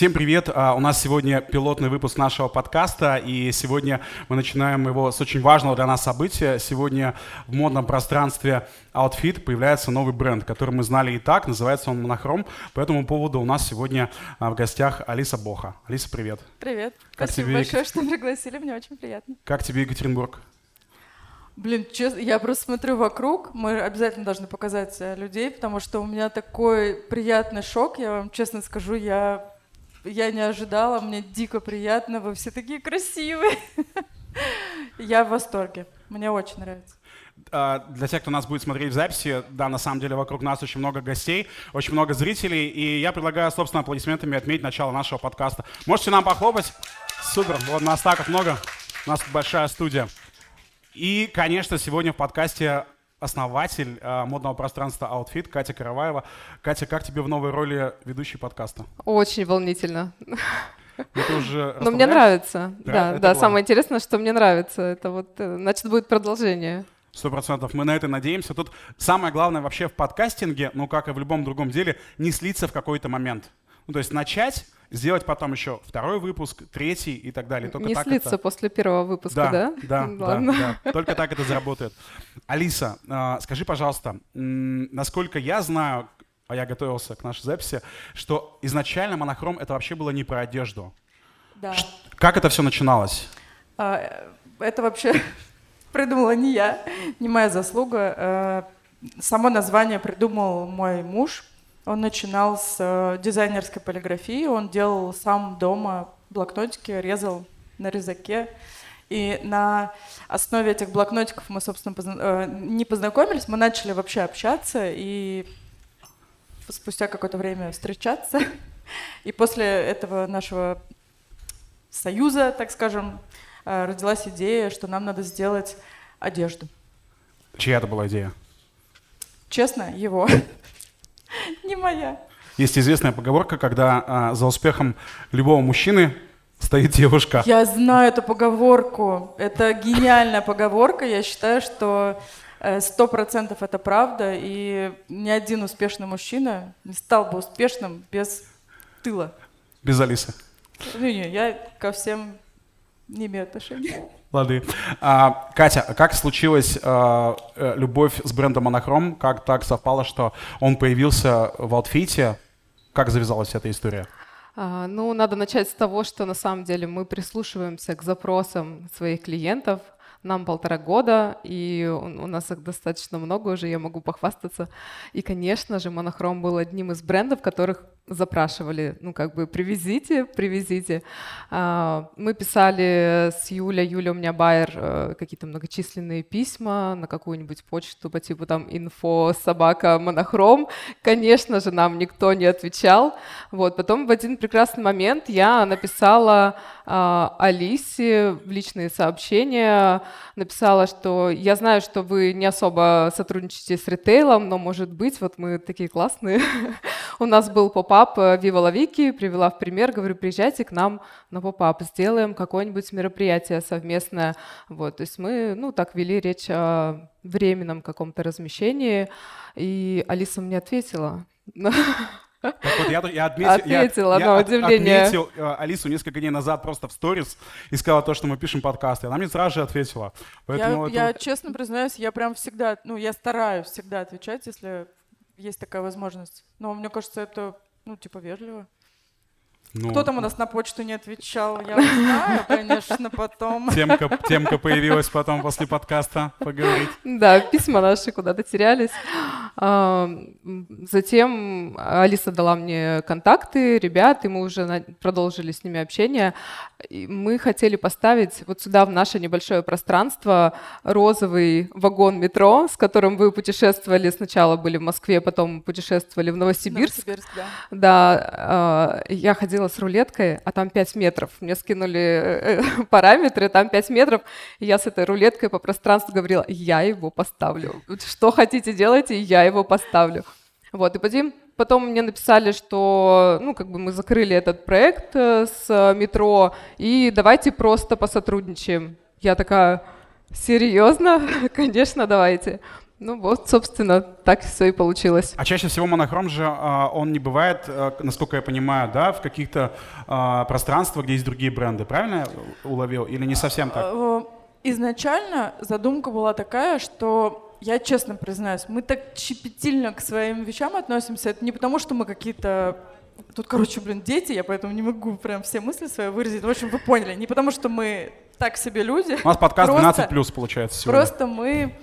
Всем привет! А, у нас сегодня пилотный выпуск нашего подкаста, и сегодня мы начинаем его с очень важного для нас события. Сегодня в модном пространстве Outfit появляется новый бренд, который мы знали и так, называется он Монохром. По этому поводу у нас сегодня а, в гостях Алиса Боха. Алиса, привет! Привет! Как Спасибо тебе... большое, что пригласили, мне очень приятно. Как тебе Екатеринбург? Блин, честно, я просто смотрю вокруг, мы обязательно должны показать э, людей, потому что у меня такой приятный шок, я вам честно скажу, я я не ожидала, мне дико приятно, вы все такие красивые. Я в восторге, мне очень нравится. А, для тех, кто нас будет смотреть в записи, да, на самом деле вокруг нас очень много гостей, очень много зрителей, и я предлагаю, собственно, аплодисментами отметить начало нашего подкаста. Можете нам похлопать? Супер, вот нас так много, у нас большая студия. И, конечно, сегодня в подкасте основатель э, модного пространства Outfit Катя Караваева. Катя, как тебе в новой роли ведущей подкаста? Очень волнительно. Это уже Но мне нравится. Да, да. да самое интересное, что мне нравится. Это вот, э, значит, будет продолжение. Сто процентов. Мы на это надеемся. Тут самое главное вообще в подкастинге, ну как и в любом другом деле, не слиться в какой-то момент. Ну, то есть начать, сделать потом еще второй выпуск, третий и так далее. Только не так слиться это... после первого выпуска, да? Да, да, да, да. Только так это заработает. Алиса, а, скажи, пожалуйста, насколько я знаю, а я готовился к нашей записи, что изначально монохром это вообще было не про одежду. Да. Как это все начиналось? А, это вообще придумала не я, не моя заслуга. А, само название придумал мой муж, он начинал с э, дизайнерской полиграфии, он делал сам дома блокнотики, резал на резаке. И на основе этих блокнотиков мы, собственно, позна... э, не познакомились, мы начали вообще общаться и спустя какое-то время встречаться. И после этого нашего союза, так скажем, э, родилась идея, что нам надо сделать одежду. Чья это была идея? Честно, его. Не моя. Есть известная поговорка, когда а, за успехом любого мужчины стоит девушка. Я знаю эту поговорку. Это гениальная поговорка. Я считаю, что э, сто процентов это правда, и ни один успешный мужчина не стал бы успешным без тыла. Без Алисы. Не-не, я ко всем не имею отношения. Лады. А, Катя, как случилась а, э, любовь с брендом Monochrome? Как так совпало, что он появился в Outfit е? Как завязалась эта история? А, ну, надо начать с того, что на самом деле мы прислушиваемся к запросам своих клиентов. Нам полтора года, и у нас их достаточно много уже, я могу похвастаться. И, конечно же, Monochrome был одним из брендов, которых запрашивали, ну, как бы, привезите, привезите. А, мы писали с Юля, Юля у меня байер, э, какие-то многочисленные письма на какую-нибудь почту по типу там info собака monochrome. Конечно же, нам никто не отвечал. Вот, потом в один прекрасный момент я написала а, Алисе в личные сообщения, написала, что я знаю, что вы не особо сотрудничаете с ритейлом, но, может быть, вот мы такие классные. У нас был поп поп Вива Лавики, привела в пример, говорю, приезжайте к нам на поп-ап, сделаем какое-нибудь мероприятие совместное. Вот, то есть мы, ну, так вели речь о временном каком-то размещении, и Алиса мне ответила. Так вот, я, я отметил, отметила я, на я удивление. отметил э, Алису несколько дней назад просто в сторис и сказала то, что мы пишем подкасты. Она мне сразу же ответила. Поэтому я, это... я честно признаюсь, я прям всегда, ну, я стараюсь всегда отвечать, если есть такая возможность. Но мне кажется, это ну, типа, вежливо. Ну, Кто там у нас на почту не отвечал, я знаю, конечно, потом. Темка, темка появилась потом после подкаста поговорить. Да, письма наши куда-то терялись. Затем Алиса дала мне контакты ребят, и мы уже продолжили с ними общение. И мы хотели поставить вот сюда, в наше небольшое пространство, розовый вагон метро, с которым вы путешествовали. Сначала были в Москве, потом путешествовали в Новосибирск. Новосибирск да. Да, а, я ходила с рулеткой, а там 5 метров. Мне скинули э, параметры, там 5 метров. И я с этой рулеткой по пространству говорила, я его поставлю. Что хотите делайте, я его поставлю. Вот, и потом, потом мне написали, что, ну, как бы мы закрыли этот проект э, с метро, и давайте просто посотрудничаем. Я такая, серьезно? Конечно, давайте. Ну вот, собственно, так все и получилось. А чаще всего монохром же, а, он не бывает, э, насколько я понимаю, да, в каких-то а, пространствах, где есть другие бренды, правильно я уловил? Или не совсем так? Э, изначально задумка была такая, что я честно признаюсь, мы так щепетильно к своим вещам относимся. Это не потому, что мы какие-то Тут, короче, блин, дети, я поэтому не могу прям все мысли свои выразить. В общем, вы поняли. Не потому, что мы так себе люди. У нас подкаст 12 плюс получается сегодня. Просто мы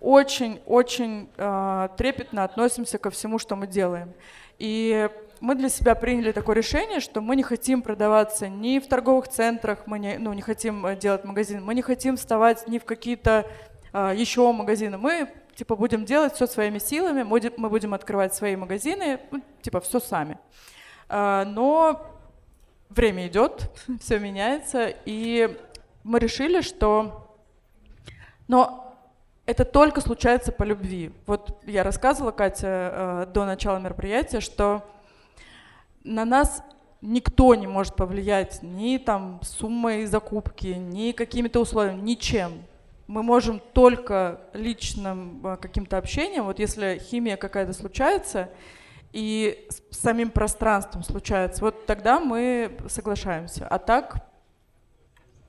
очень-очень э, трепетно относимся ко всему, что мы делаем. И мы для себя приняли такое решение, что мы не хотим продаваться ни в торговых центрах, мы не, ну, не хотим э, делать магазин, мы не хотим вставать ни в какие-то еще магазины. Мы типа будем делать все своими силами, мы будем открывать свои магазины, ну, типа все сами. Э, но время идет, все меняется, и мы решили, что но это только случается по любви. Вот я рассказывала, Катя, э, до начала мероприятия, что на нас никто не может повлиять ни там суммой закупки, ни какими-то условиями, ничем. Мы можем только личным э, каким-то общением, вот если химия какая-то случается, и с самим пространством случается, вот тогда мы соглашаемся. А так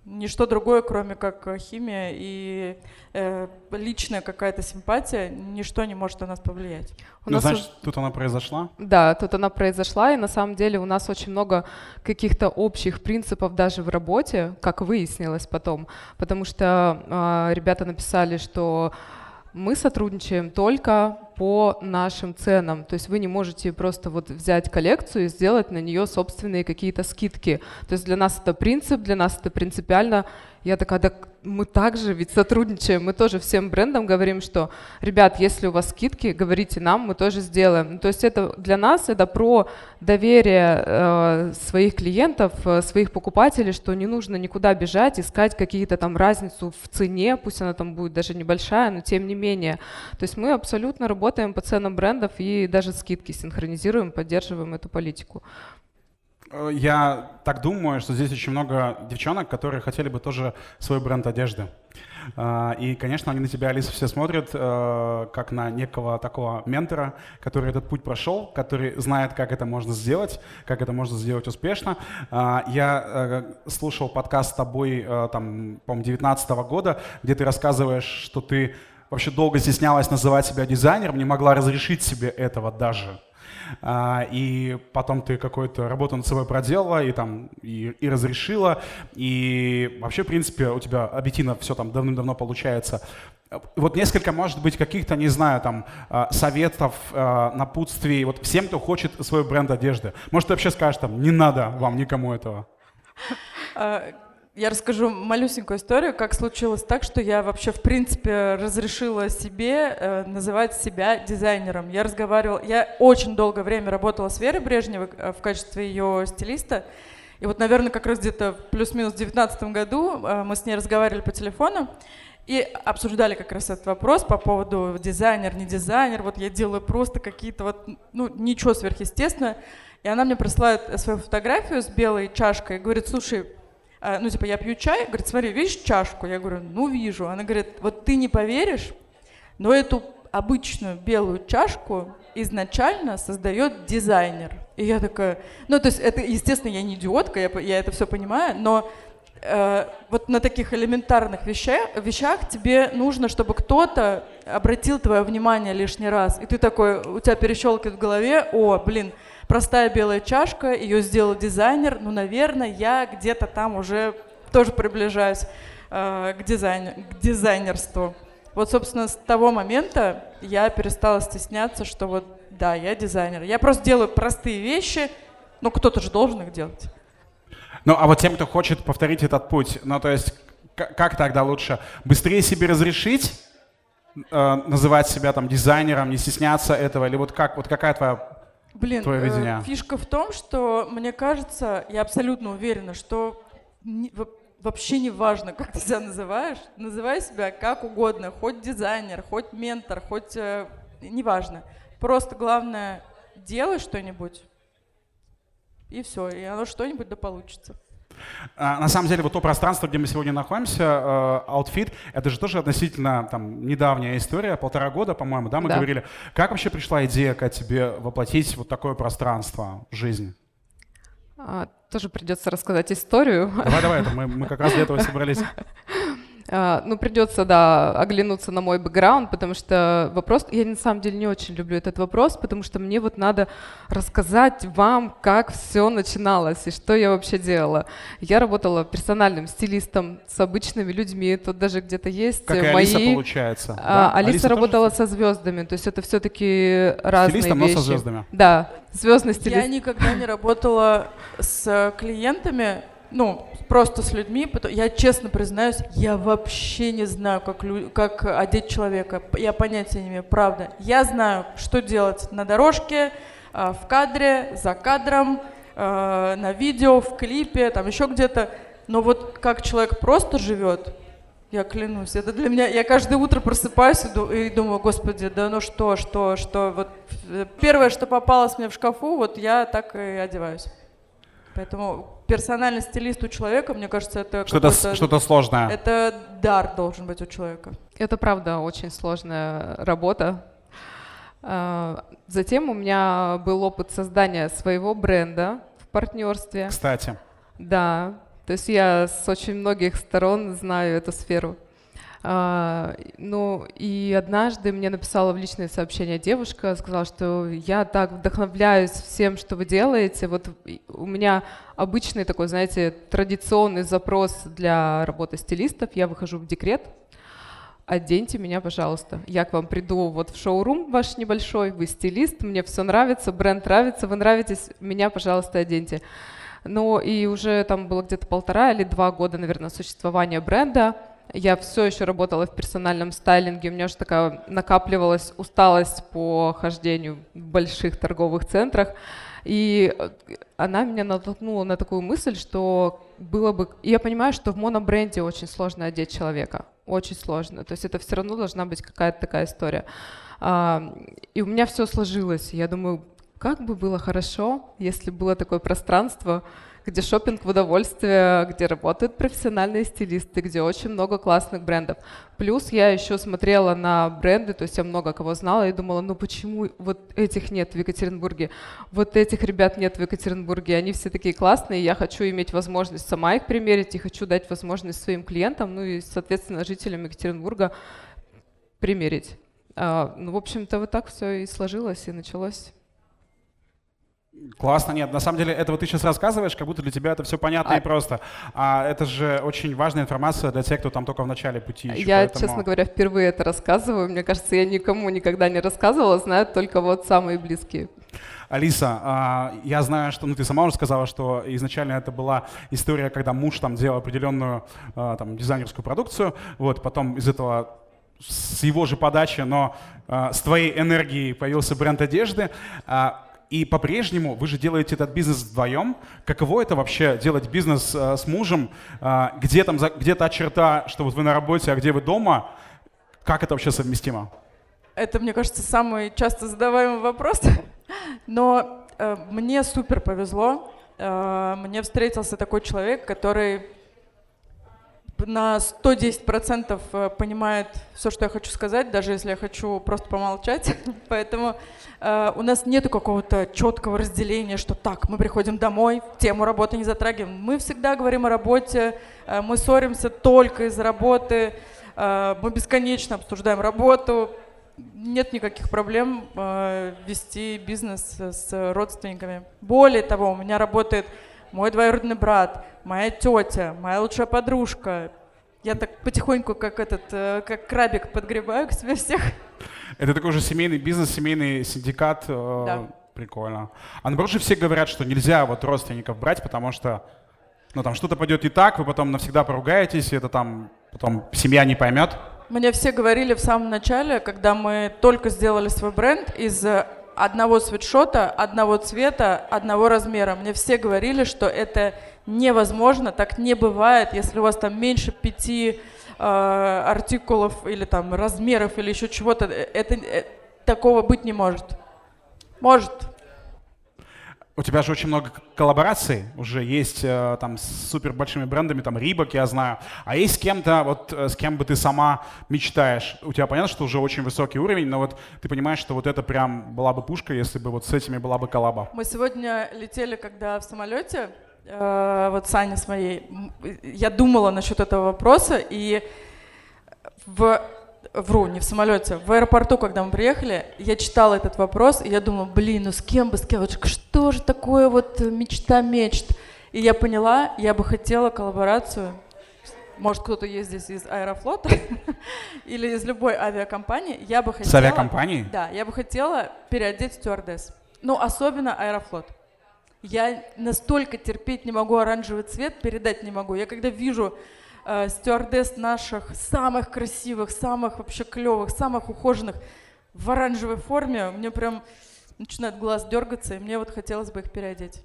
ничто другое, кроме как э, химия и э, личная какая-то симпатия, ничто не может на нас повлиять. У ну, нас значит, у... тут она произошла? Да, тут она произошла, и на самом деле у нас очень много каких-то общих принципов даже в работе, как выяснилось потом, потому что э, ребята написали, что мы сотрудничаем только по нашим ценам. То есть вы не можете просто вот взять коллекцию и сделать на нее собственные какие-то скидки. То есть для нас это принцип, для нас это принципиально я такая, да мы также ведь сотрудничаем, мы тоже всем брендам говорим, что, ребят, если у вас скидки, говорите нам, мы тоже сделаем. Ну, то есть это для нас это про доверие э, своих клиентов, э, своих покупателей, что не нужно никуда бежать, искать какие-то там разницу в цене, пусть она там будет даже небольшая, но тем не менее. То есть мы абсолютно работаем по ценам брендов и даже скидки синхронизируем, поддерживаем эту политику. Э, я так думаю, что здесь очень много девчонок, которые хотели бы тоже свой бренд одежды. Э, и, конечно, они на тебя, Алиса, все смотрят э, как на некого такого ментора, который этот путь прошел, который знает, как это можно сделать, как это можно сделать успешно. Я слушал подкаст с тобой, там, по-моему, 19 года, где ты рассказываешь, что ты вообще долго стеснялась называть себя дизайнером, не могла разрешить себе этого даже. А, и потом ты какую-то работу над собой проделала, и там и, и разрешила, и вообще, в принципе, у тебя объективно все там давным-давно получается. Вот несколько, может быть, каких-то, не знаю, там, а, советов, а, напутствий, вот всем, кто хочет свой бренд одежды. Может, ты вообще скажешь там, не надо вам никому этого? Я расскажу малюсенькую историю, как случилось так, что я вообще, в принципе, разрешила себе э, называть себя дизайнером. Я разговаривала, я очень долгое время работала с Верой Брежневой э, в качестве ее стилиста. И вот, наверное, как раз где-то плюс-минус в 2019 году э, мы с ней разговаривали по телефону и обсуждали как раз этот вопрос по поводу дизайнер, не дизайнер. Вот я делаю просто какие-то вот, ну, ничего сверхъестественного. И она мне присылает свою фотографию с белой чашкой и говорит, слушай, ну, типа, я пью чай, говорит, смотри, видишь чашку? Я говорю, ну, вижу. Она говорит, вот ты не поверишь, но эту обычную белую чашку изначально создает дизайнер. И я такая, ну, то есть это, естественно, я не идиотка, я, я это все понимаю, но э, вот на таких элементарных вещах, вещах тебе нужно, чтобы кто-то обратил твое внимание лишний раз. И ты такой, у тебя перещелкивает в голове, о, блин, простая белая чашка, ее сделал дизайнер, ну, наверное, я где-то там уже тоже приближаюсь э, к, дизайн, к дизайнерству. Вот, собственно, с того момента я перестала стесняться, что вот, да, я дизайнер. Я просто делаю простые вещи, но кто-то же должен их делать. Ну, а вот тем, кто хочет повторить этот путь, ну, то есть, как тогда лучше? Быстрее себе разрешить, э, называть себя там дизайнером, не стесняться этого, или вот как, вот какая твоя Блин? Э, фишка в том, что мне кажется, я абсолютно уверена, что не, вообще не важно, как ты себя называешь, называй себя как угодно, хоть дизайнер, хоть ментор, хоть э, неважно. Просто главное, делай что-нибудь, и все, и оно что-нибудь да получится. А, на самом деле, вот то пространство, где мы сегодня находимся, э, Outfit, это же тоже относительно там, недавняя история, полтора года, по-моему, да, мы да. говорили. Как вообще пришла идея к тебе воплотить вот такое пространство в жизнь? А, тоже придется рассказать историю. Давай, давай, это мы, мы как раз для этого собрались. А, ну, придется, да, оглянуться на мой бэкграунд, потому что вопрос, я на самом деле не очень люблю этот вопрос, потому что мне вот надо рассказать вам, как все начиналось и что я вообще делала. Я работала персональным стилистом с обычными людьми, тут даже где-то есть как мои... Алиса, получается. А, да? Алиса, Алиса работала тоже... со звездами, то есть это все-таки разные Стилистом, вещи. но со звездами. Да, звездный стилист. Я никогда не работала с клиентами, ну, просто с людьми. Я честно признаюсь, я вообще не знаю, как, как одеть человека. Я понятия не имею, правда. Я знаю, что делать на дорожке, а, в кадре, за кадром, а, на видео, в клипе, там еще где-то. Но вот как человек просто живет, я клянусь, это для меня, я каждое утро просыпаюсь и думаю, господи, да ну что, что, что, вот э, первое, что попалось мне в шкафу, вот я так и одеваюсь. Поэтому персональный стилист у человека, мне кажется, это что-то, что-то сложное. Это дар должен быть у человека. Это правда очень сложная работа. А, затем у меня был опыт создания своего бренда в партнерстве. Кстати. Да, то есть я с очень многих сторон знаю эту сферу. А, ну, и однажды мне написала в личное сообщение девушка, сказала, что я так вдохновляюсь всем, что вы делаете. Вот у меня обычный такой, знаете, традиционный запрос для работы стилистов. Я выхожу в декрет, оденьте меня, пожалуйста. Я к вам приду вот в шоурум ваш небольшой, вы стилист, мне все нравится, бренд нравится, вы нравитесь, меня, пожалуйста, оденьте. Ну и уже там было где-то полтора или два года, наверное, существования бренда. Я все еще работала в персональном стайлинге, у меня уже такая накапливалась усталость по хождению в больших торговых центрах. И э, она меня натолкнула на такую мысль, что было бы... Я понимаю, что в монобренде очень сложно одеть человека. Очень сложно. То есть это все равно должна быть какая-то такая история. А, и у меня все сложилось. Я думаю, как бы было хорошо, если было такое пространство, где шопинг в удовольствие, где работают профессиональные стилисты, где очень много классных брендов. Плюс я еще смотрела на бренды, то есть я много кого знала и думала, ну почему вот этих нет в Екатеринбурге, вот этих ребят нет в Екатеринбурге, они все такие классные, я хочу иметь возможность сама их примерить и хочу дать возможность своим клиентам, ну и, соответственно, жителям Екатеринбурга примерить. А, ну, в общем-то, вот так все и сложилось, и началось. Классно, нет, на самом деле это вот ты сейчас рассказываешь, как будто для тебя это все понятно а... и просто. А это же очень важная информация для тех, кто там только в начале пути. Еще, я, поэтому... честно говоря, впервые это рассказываю. Мне кажется, я никому никогда не рассказывала, знают только вот самые близкие. Алиса, а, я знаю, что ну, ты сама уже сказала, что изначально это была история, когда муж там делал определенную а, там, дизайнерскую продукцию, вот, потом из этого с его же подачи, но а, с твоей энергией появился бренд одежды. И по-прежнему вы же делаете этот бизнес вдвоем. Каково это вообще делать бизнес э, с мужем? Э, где там где та черта, что вот вы на работе, а где вы дома? Как это вообще совместимо? Это, мне кажется, самый часто задаваемый вопрос. Но э, мне супер повезло. Мне встретился такой человек, который на 110% э, понимает все, что я хочу сказать, даже если я хочу просто помолчать. Поэтому э, у нас нет какого-то четкого разделения, что так, мы приходим домой, тему работы не затрагиваем. Мы всегда говорим о работе, э, мы ссоримся только из-за работы, э, мы бесконечно обсуждаем работу. Нет никаких проблем э, вести бизнес с родственниками. Более того, у меня работает мой двоюродный брат, моя тетя, моя лучшая подружка. Я так потихоньку, как этот, э, как крабик, подгребаю к себе всех. Это такой же семейный бизнес, семейный синдикат. Э, да. Прикольно. А наоборот же все говорят, что нельзя вот родственников брать, потому что ну, там что-то пойдет не так, вы потом навсегда поругаетесь, и это там потом семья не поймет. Мне все говорили в самом начале, когда мы только сделали свой бренд, из одного свитшота, одного цвета, одного размера. Мне все говорили, что это невозможно, так не бывает, если у вас там меньше пяти э, артикулов или там размеров или еще чего-то, это, это такого быть не может. Может. У тебя же очень много коллабораций уже есть э, там с супер большими брендами, там Рибок, я знаю. А есть с кем-то, вот э, с кем бы ты сама мечтаешь? У тебя понятно, что уже очень высокий уровень, но вот ты понимаешь, что вот это прям была бы пушка, если бы вот с этими была бы коллаба. Мы сегодня летели, когда в самолете, э, вот Саня с моей, я думала насчет этого вопроса, и в вру, не в самолете, в аэропорту, когда мы приехали, я читала этот вопрос, и я думала, блин, ну с кем бы, с кем, что же такое вот мечта мечт? И я поняла, я бы хотела коллаборацию, может, кто-то есть здесь из Аэрофлота или из любой авиакомпании, я бы хотела... С авиакомпании? Да, я бы хотела переодеть стюардесс. Ну, особенно Аэрофлот. Я настолько терпеть не могу оранжевый цвет, передать не могу. Я когда вижу э, стюардесс наших самых красивых, самых вообще клевых, самых ухоженных в оранжевой форме, мне прям начинает глаз дергаться, и мне вот хотелось бы их переодеть.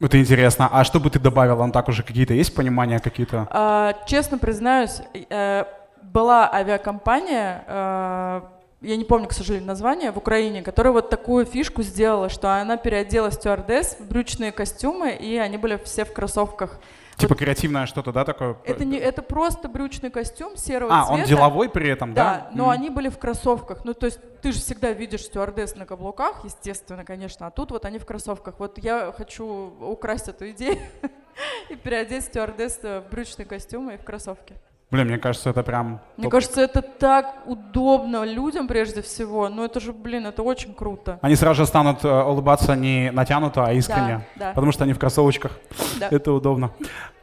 Это интересно. А что бы ты добавила? Он так уже какие-то есть понимания какие-то? А, честно признаюсь, э, была авиакомпания, э, я не помню, к сожалению, название, в Украине, которая вот такую фишку сделала, что она переодела стюардесс в брючные костюмы, и они были все в кроссовках. Типа вот. креативное что-то, да, такое? Это, не, это просто брючный костюм серого а, цвета. А, он деловой при этом, да? Да, но mm. они были в кроссовках. Ну, то есть ты же всегда видишь стюардесс на каблуках, естественно, конечно, а тут вот они в кроссовках. Вот я хочу украсть эту идею и переодеть стюардесс в брючный костюм и в кроссовки. Блин, мне кажется, это прям... Мне кажется, это так удобно людям прежде всего. Ну это же, блин, это очень круто. Они сразу же станут э, улыбаться не натянуто, а искренне. Да, да. Потому что они в кроссовочках. Да. Это удобно.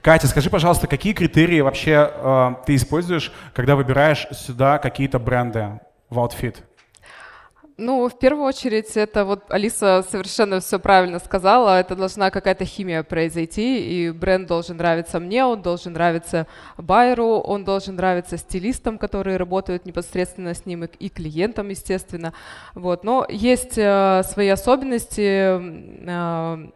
Катя, скажи, пожалуйста, какие критерии вообще э, ты используешь, когда выбираешь сюда какие-то бренды в outfit? Ну, в первую очередь, это вот Алиса совершенно все правильно сказала, это должна какая-то химия произойти, и бренд должен нравиться мне, он должен нравиться байеру, он должен нравиться стилистам, которые работают непосредственно с ним, и клиентам, естественно. Вот. Но есть э, свои особенности. Э,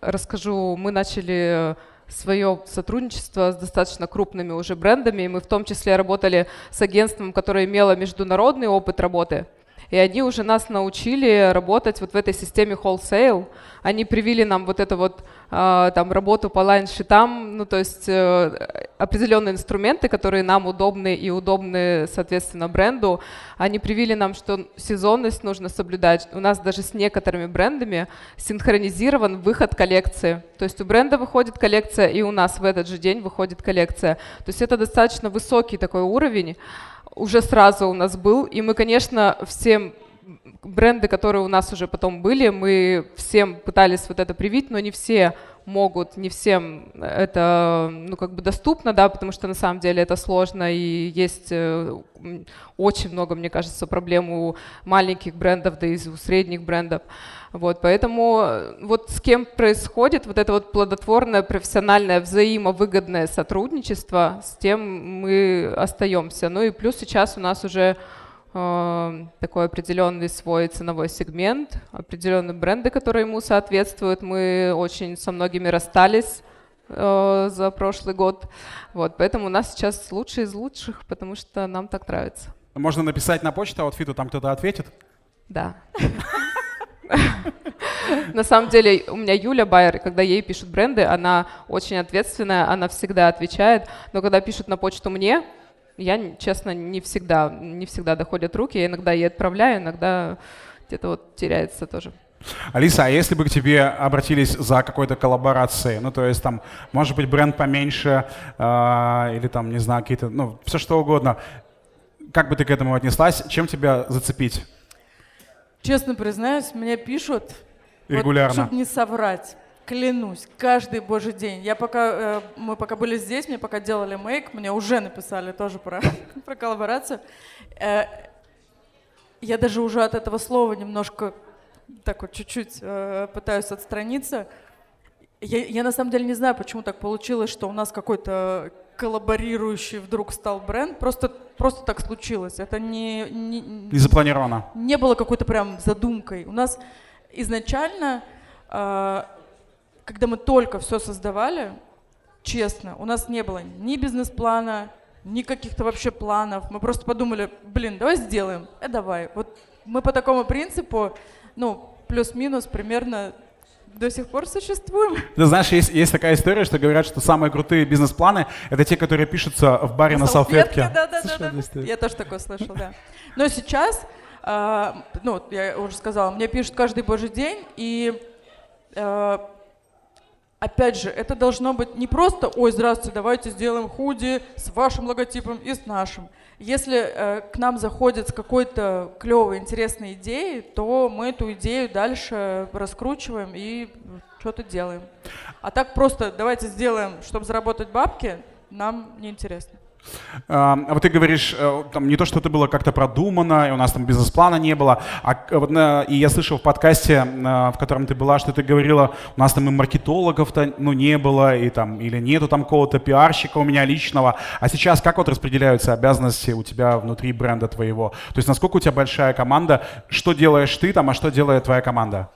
расскажу, мы начали свое сотрудничество с достаточно крупными уже брендами. И мы в том числе работали с агентством, которое имело международный опыт работы и они уже нас научили работать вот в этой системе wholesale. Они привили нам вот эту вот э, там работу по лайн-шитам, ну то есть э, определенные инструменты, которые нам удобны и удобны, соответственно, бренду. Они привили нам, что сезонность нужно соблюдать. У нас даже с некоторыми брендами синхронизирован выход коллекции. То есть у бренда выходит коллекция, и у нас в этот же день выходит коллекция. То есть это достаточно высокий такой уровень уже сразу у нас был. И мы, конечно, всем бренды, которые у нас уже потом были, мы всем пытались вот это привить, но не все могут, не всем это ну, как бы доступно, да, потому что на самом деле это сложно и есть э, очень много, мне кажется, проблем у маленьких брендов, да и у средних брендов. Вот, поэтому э, вот с кем происходит вот это вот плодотворное, профессиональное, взаимовыгодное сотрудничество, с тем мы остаемся. Ну и плюс сейчас у нас уже э, такой определенный свой ценовой сегмент, определенные бренды, которые ему соответствуют. Мы очень со многими расстались э, за прошлый год. Вот, поэтому у нас сейчас лучшие из лучших, потому что нам так нравится. Можно написать на почту аутфиту, там кто-то ответит? Да. На самом деле у меня Юля Байер, когда ей пишут бренды, она очень ответственная, она всегда отвечает, но когда пишут на почту мне, я, честно, не всегда, не всегда доходят руки, я иногда ей отправляю, иногда где-то вот теряется тоже. Алиса, а если бы к тебе обратились за какой-то коллаборацией, ну, то есть там, может быть, бренд поменьше, э, или там, не знаю, какие-то, ну, все что угодно, как бы ты к этому отнеслась, чем тебя зацепить? Честно признаюсь, мне пишут, Регулярно. Вот, чтобы не соврать, клянусь, каждый божий день. Я пока, э, мы пока были здесь, мне пока делали мейк, мне уже написали тоже про, про коллаборацию. Э, я даже уже от этого слова немножко так вот чуть-чуть э, пытаюсь отстраниться. Я, я на самом деле не знаю, почему так получилось, что у нас какой-то коллаборирующий вдруг стал бренд. Просто, просто так случилось. Это не, не, не запланировано. Не было какой-то прям задумкой. У нас изначально, э, когда мы только все создавали, честно, у нас не было ни бизнес-плана, ни каких-то вообще планов. Мы просто подумали, блин, давай сделаем, э, давай. Вот мы по такому принципу, ну, плюс-минус примерно до сих пор существуем. Ты знаешь, есть, есть такая история, что говорят, что самые крутые бизнес-планы — это те, которые пишутся в баре на, на салфетке. Да, да, да, да. Я тоже такое слышал, да. Но сейчас, э, ну, я уже сказала, мне пишут каждый божий день, и э, опять же, это должно быть не просто, ой, здравствуйте, давайте сделаем худи с вашим логотипом и с нашим. Если э, к нам заходят с какой-то клевой, интересной идеей, то мы эту идею дальше раскручиваем и что-то делаем. А так просто давайте сделаем, чтобы заработать бабки, нам неинтересно. А вот ты говоришь, э, там не то, что это было как-то продумано, и у нас там бизнес-плана не было, а вот, и я слышал в подкасте, в котором ты была, что ты говорила, у нас там и маркетологов-то ну, не было, и там, или нету там какого-то пиарщика у меня личного. А сейчас как вот распределяются обязанности у тебя внутри бренда твоего? То есть насколько у тебя большая команда, что делаешь ты там, а что делает твоя команда?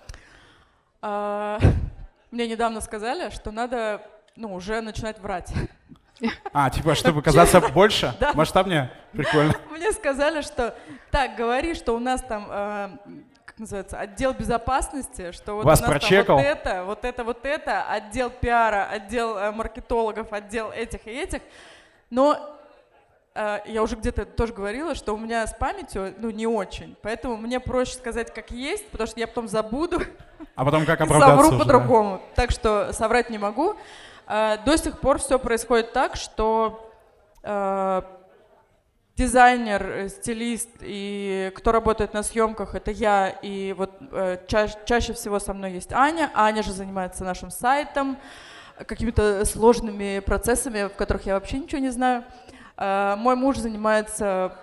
А, мне недавно сказали, что надо ну, уже начинать врать. А, типа, чтобы казаться больше, масштабнее? Прикольно. Мне сказали, что так, говори, что у нас там э, как называется, отдел безопасности, что вот Вас у нас прочекал. там вот это, вот это, вот это, отдел пиара, отдел э, маркетологов, отдел этих и этих. Но э, я уже где-то тоже говорила, что у меня с памятью, ну, не очень. Поэтому мне проще сказать, как есть, потому что я потом забуду. А потом как оправдаться Совру по-другому. Да? Так что соврать не могу. Э, до сих пор все происходит так, что э, дизайнер, э, стилист и кто работает на съемках, это я. И вот ча чаще всего со мной есть Аня. Аня же занимается нашим сайтом, какими-то сложными процессами, в которых я вообще ничего не знаю. Мой муж занимается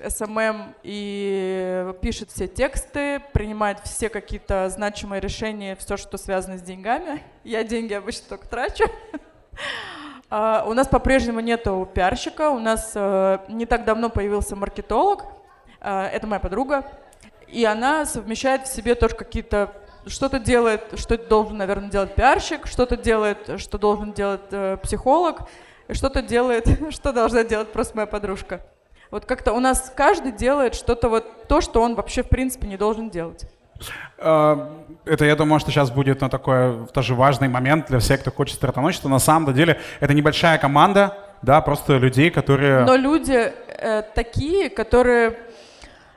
SMM и пишет все тексты, принимает все какие-то значимые решения, все, что связано с деньгами. Я деньги обычно только трачу. Uh, у нас по-прежнему нету пиарщика, у нас uh, не так давно появился маркетолог, uh, это моя подруга, и она совмещает в себе тоже какие-то что-то делает, что должен, наверное, делать пиарщик, что-то делает, что должен делать э, психолог, что-то делает, что должна делать просто моя подружка. Вот как-то у нас каждый делает что-то вот то, что он вообще в принципе не должен делать. А, это, я думаю, что сейчас будет ну, такой тоже важный момент для всех, кто хочет стартануть, что на самом деле это небольшая команда, да, просто людей, которые... Но люди э, такие, которые...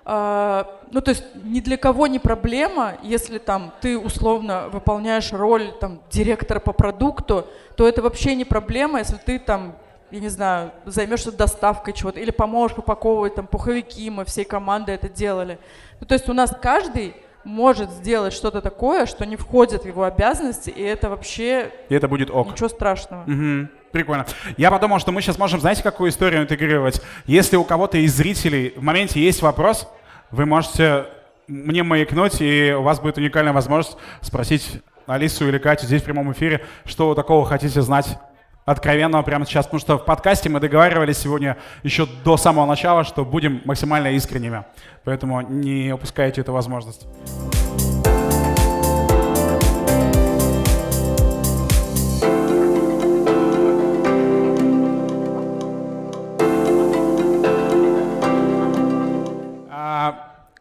Э, ну, то есть ни для кого не проблема, если там ты условно выполняешь роль там директора по продукту, то это вообще не проблема, если ты там я не знаю, займешься доставкой чего-то, или поможешь упаковывать там пуховики, мы всей командой это делали. Ну, то есть у нас каждый может сделать что-то такое, что не входит в его обязанности, и это вообще и это будет ок. ничего страшного. Угу. Прикольно. Я подумал, что мы сейчас можем, знаете, какую историю интегрировать? Если у кого-то из зрителей в моменте есть вопрос, вы можете мне маякнуть, и у вас будет уникальная возможность спросить Алису или Катю здесь в прямом эфире, что вы такого хотите знать откровенного прямо сейчас, потому что в подкасте мы договаривались сегодня еще до самого начала, что будем максимально искренними. Поэтому не упускайте эту возможность.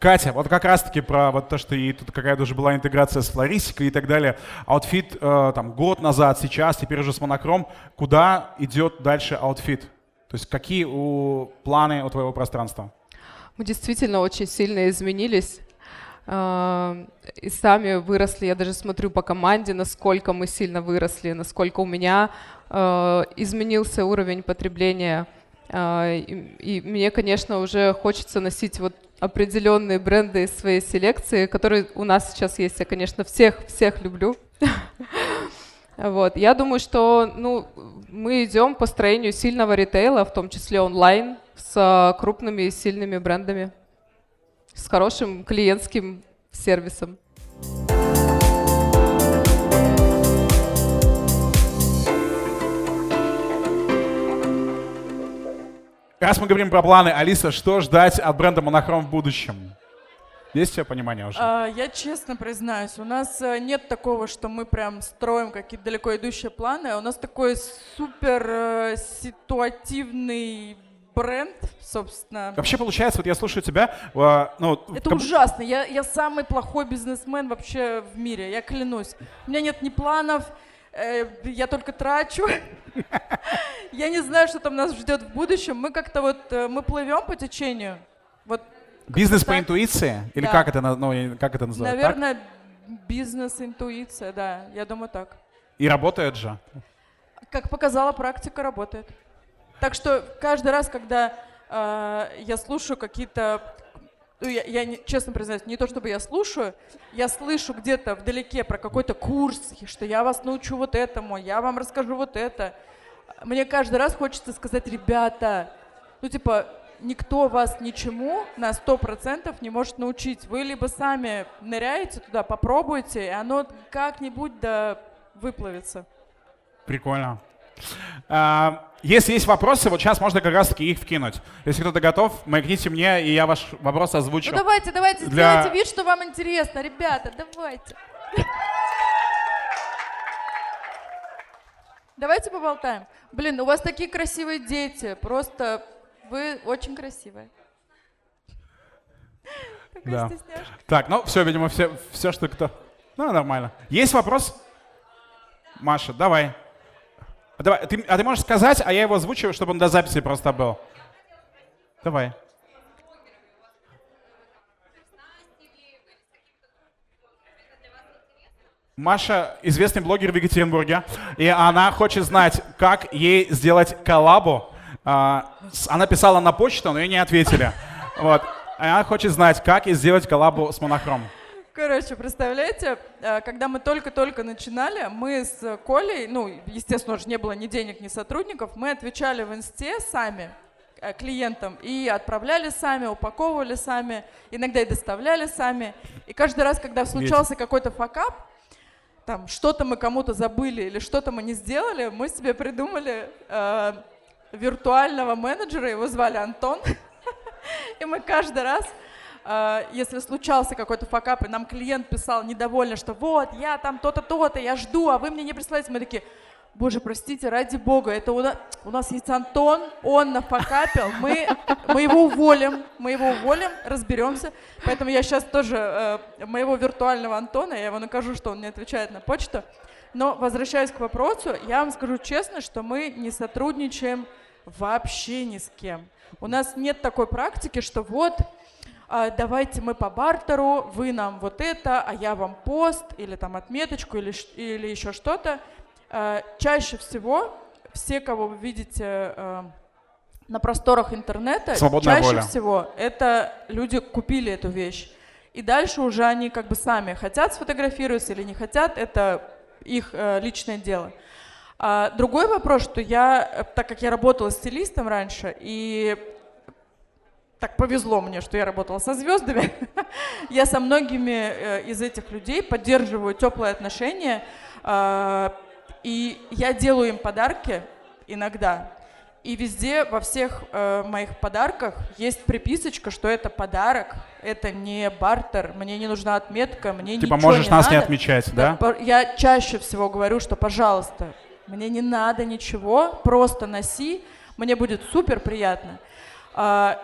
Катя, вот как раз-таки про вот то, что и тут какая-то уже была интеграция с флористикой и так далее. Outfit э, там год назад, сейчас, теперь уже с Monochrome. Куда идет дальше Outfit? То есть какие у, планы у твоего пространства? Мы действительно очень сильно изменились. Э, и сами выросли. Я даже смотрю по команде, насколько мы сильно выросли, насколько у меня э, изменился уровень потребления. Э, и мне, конечно, уже хочется носить вот определенные бренды из своей селекции, которые у нас сейчас есть. Я, конечно, всех, всех люблю. Вот. Я думаю, что ну, мы идем по строению сильного ритейла, в том числе онлайн, с крупными и сильными брендами, с хорошим клиентским сервисом. Раз мы говорим про планы, Алиса, что ждать от бренда Монохром в будущем? Есть у тебя понимание уже? А, я честно признаюсь, у нас э, нет такого, что мы прям строим какие-то далеко идущие планы. У нас такой супер э, ситуативный бренд, собственно. Вообще получается, вот я слушаю тебя, э, ну... Это как... ужасно. Я, я самый плохой бизнесмен вообще в мире, я клянусь. У меня нет ни планов, я только трачу. Я не знаю, что там нас ждет в будущем. Мы как-то вот, э, мы плывем по течению. Вот Бизнес по интуиции? Или как, это, ну, как это называется? Наверное, бизнес, интуиция, да. Я думаю так. И работает же? Как показала практика, работает. Так что каждый раз, когда э, я слушаю какие-то ну, я, я не, честно признаюсь, не то чтобы я слушаю, я слышу где-то вдалеке про какой-то курс, что я вас научу вот этому, я вам расскажу вот это. Мне каждый раз хочется сказать, ребята, ну типа, никто вас ничему на сто процентов не может научить. Вы либо сами ныряете туда, попробуйте, и оно как-нибудь да выплавится. Прикольно. А, если есть вопросы, вот сейчас можно как раз-таки их вкинуть. Если кто-то готов, маякните мне, и я ваш вопрос озвучу. Ну давайте, давайте, для... сделайте вид, что вам интересно. Ребята, давайте. Давайте поболтаем. Блин, у вас такие красивые дети. Просто вы очень красивая. да. Так, ну все, видимо, все, все, что кто... Ну, нормально. Есть вопрос? Маша, давай. Давай, ты, а ты можешь сказать, а я его озвучиваю, чтобы он до записи просто был. Давай. Маша известный блогер в Екатеринбурге, и она хочет знать, как ей сделать коллабу а, она писала на почту, но ей не ответили. Вот. Она хочет знать, как и сделать коллабу с Монохром. Короче, представляете, а, когда мы только-только начинали, мы с Колей, ну, естественно, уже не было ни денег, ни сотрудников, мы отвечали в инсте сами э, клиентам и отправляли сами, упаковывали сами, иногда и доставляли сами. И каждый раз, когда случался какой-то факап, там что-то мы кому-то забыли или что-то мы не сделали, мы себе придумали э, виртуального менеджера, его звали Антон. И мы каждый раз, э, если случался какой-то факап, и нам клиент писал недовольно, что вот, я там то-то, то-то, я жду, а вы мне не присылаете, мы такие, боже, простите, ради бога, это у нас, у нас есть Антон, он нафакапил, мы, мы его уволим, мы его уволим, разберемся. Поэтому я сейчас тоже э, моего виртуального Антона, я его накажу, что он не отвечает на почту. Но возвращаясь к вопросу, я вам скажу честно, что мы не сотрудничаем вообще ни с кем. У нас нет такой практики, что вот давайте мы по бартеру, вы нам вот это, а я вам пост или там отметочку или, или еще что-то. А, чаще всего все, кого вы видите а, на просторах интернета, Свободная чаще воля. всего это люди купили эту вещь. И дальше уже они как бы сами хотят сфотографироваться или не хотят, это их э, личное дело. А другой вопрос, что я, э, так как я работала стилистом раньше, и так повезло мне, что я работала со звездами, я со многими э, из этих людей поддерживаю теплые отношения, э, и я делаю им подарки иногда. И везде, во всех э, моих подарках есть приписочка, что это подарок, это не бартер, мне не нужна отметка, мне типа ничего можешь не нас надо. не отмечать, да? Я чаще всего говорю, что, пожалуйста, мне не надо ничего, просто носи, мне будет супер приятно. А,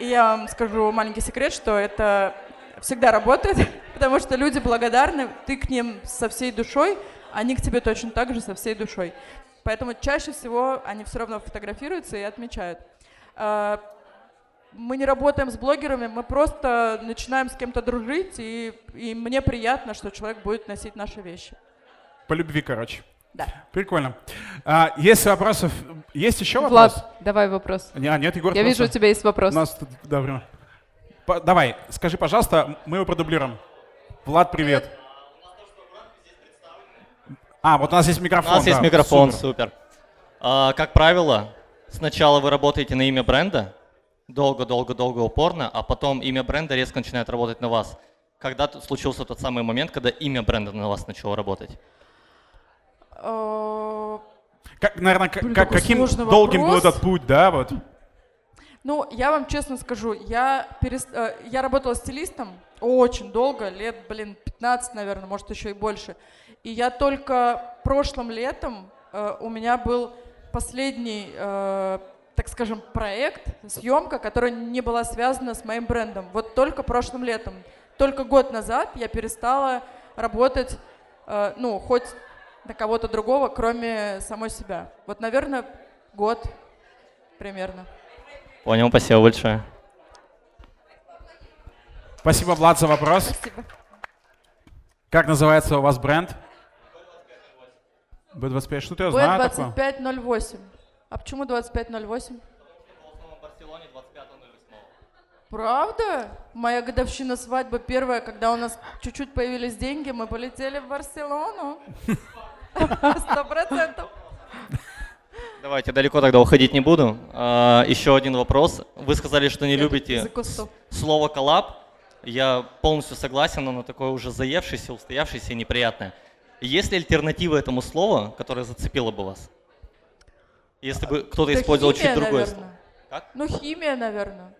и я вам скажу маленький секрет, что это всегда работает, потому что люди благодарны, ты к ним со всей душой, они к тебе точно так же со всей душой. Поэтому чаще всего они все равно фотографируются и отмечают. А, мы не работаем с блогерами, мы просто начинаем с кем-то дружить, и, и мне приятно, что человек будет носить наши вещи. По любви, короче. Да. Прикольно. А, есть вопросов? Есть еще вопрос? Влад, давай вопрос. А, нет, Егор. Я вижу, у тебя есть вопрос. У нас тут, да, время. По, давай, скажи, пожалуйста, мы его продублируем. Влад, привет. А, вот у нас есть микрофон. У нас да, есть микрофон, супер. супер. А, как правило, сначала вы работаете на имя бренда, долго-долго-долго упорно, а потом имя бренда резко начинает работать на вас. Когда случился тот самый момент, когда имя бренда на вас начало работать? Э, как, наверное, Блин, как, каким долгим вопрос. был этот путь, да, вот? Ну, я вам честно скажу, я, перест... Э, я работала стилистом очень долго, лет, блин, 15, наверное, может, еще и больше. И я только прошлым летом, э, у меня был последний, э, так скажем, проект, съемка, которая не была связана с моим брендом. Вот только прошлым летом, только год назад я перестала работать, э, ну, хоть на кого-то другого, кроме самой себя. Вот, наверное, год примерно. Понял, спасибо большое. Спасибо, Влад, за вопрос. Спасибо. Как называется у вас бренд? B25, что-то я знаю такое. B2508. А почему 2508? Правда? Моя годовщина свадьбы первая, когда у нас чуть-чуть появились деньги, мы полетели в Барселону. Сто процентов. Давайте, далеко тогда уходить не буду. А, еще один вопрос. Вы сказали, что не любите слово коллаб. Я полностью согласен, оно такое уже заевшееся, устоявшееся и неприятное. Есть ли альтернатива этому слову, которое зацепило бы вас? Если бы кто-то Да использовал химия, чуть другое наверное. слово. Как? Ну, химия, наверное.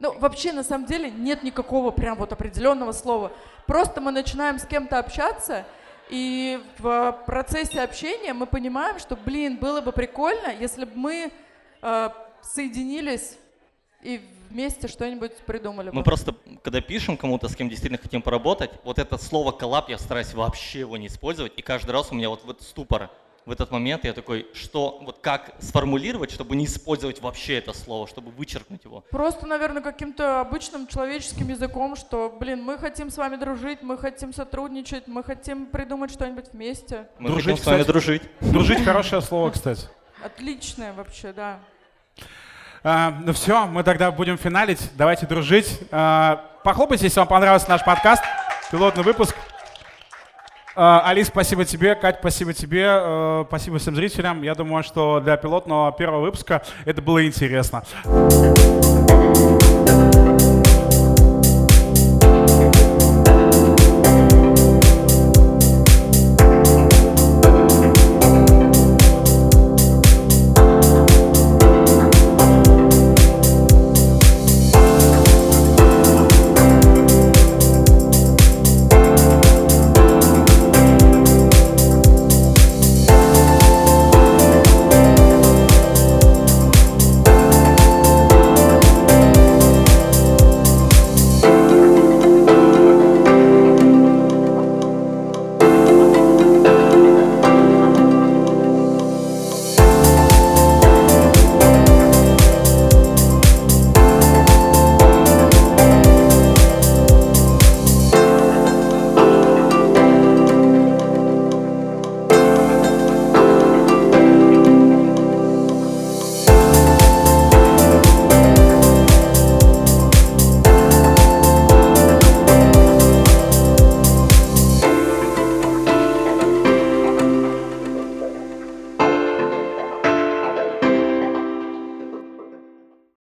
Ну, вообще, на самом деле, нет никакого прям вот определенного слова. Просто мы начинаем с кем-то общаться, и в процессе общения мы понимаем, что, блин, было бы прикольно, если бы мы э, соединились и вместе что-нибудь придумали бы. Мы просто, когда пишем кому-то, с кем действительно хотим поработать, вот это слово коллаб я стараюсь вообще его не использовать. И каждый раз у меня вот в этот ступор, в этот момент я такой, что, вот как сформулировать, чтобы не использовать вообще это слово, чтобы вычеркнуть его. Просто, наверное, каким-то обычным человеческим языком, что, блин, мы хотим с вами дружить, мы хотим сотрудничать, мы хотим придумать что-нибудь вместе. Мы Дружить, хотим с вами кстати. дружить. Дружить хорошее слово, кстати. Отличное вообще, да. А, ну все, мы тогда будем финалить. Давайте дружить. А, похлопайте, если вам понравился наш подкаст. Пилотный выпуск. А, Алис, спасибо тебе. Кать, спасибо тебе. э, Спасибо всем зрителям. Я думаю, что для пилотного первого выпуска это было интересно.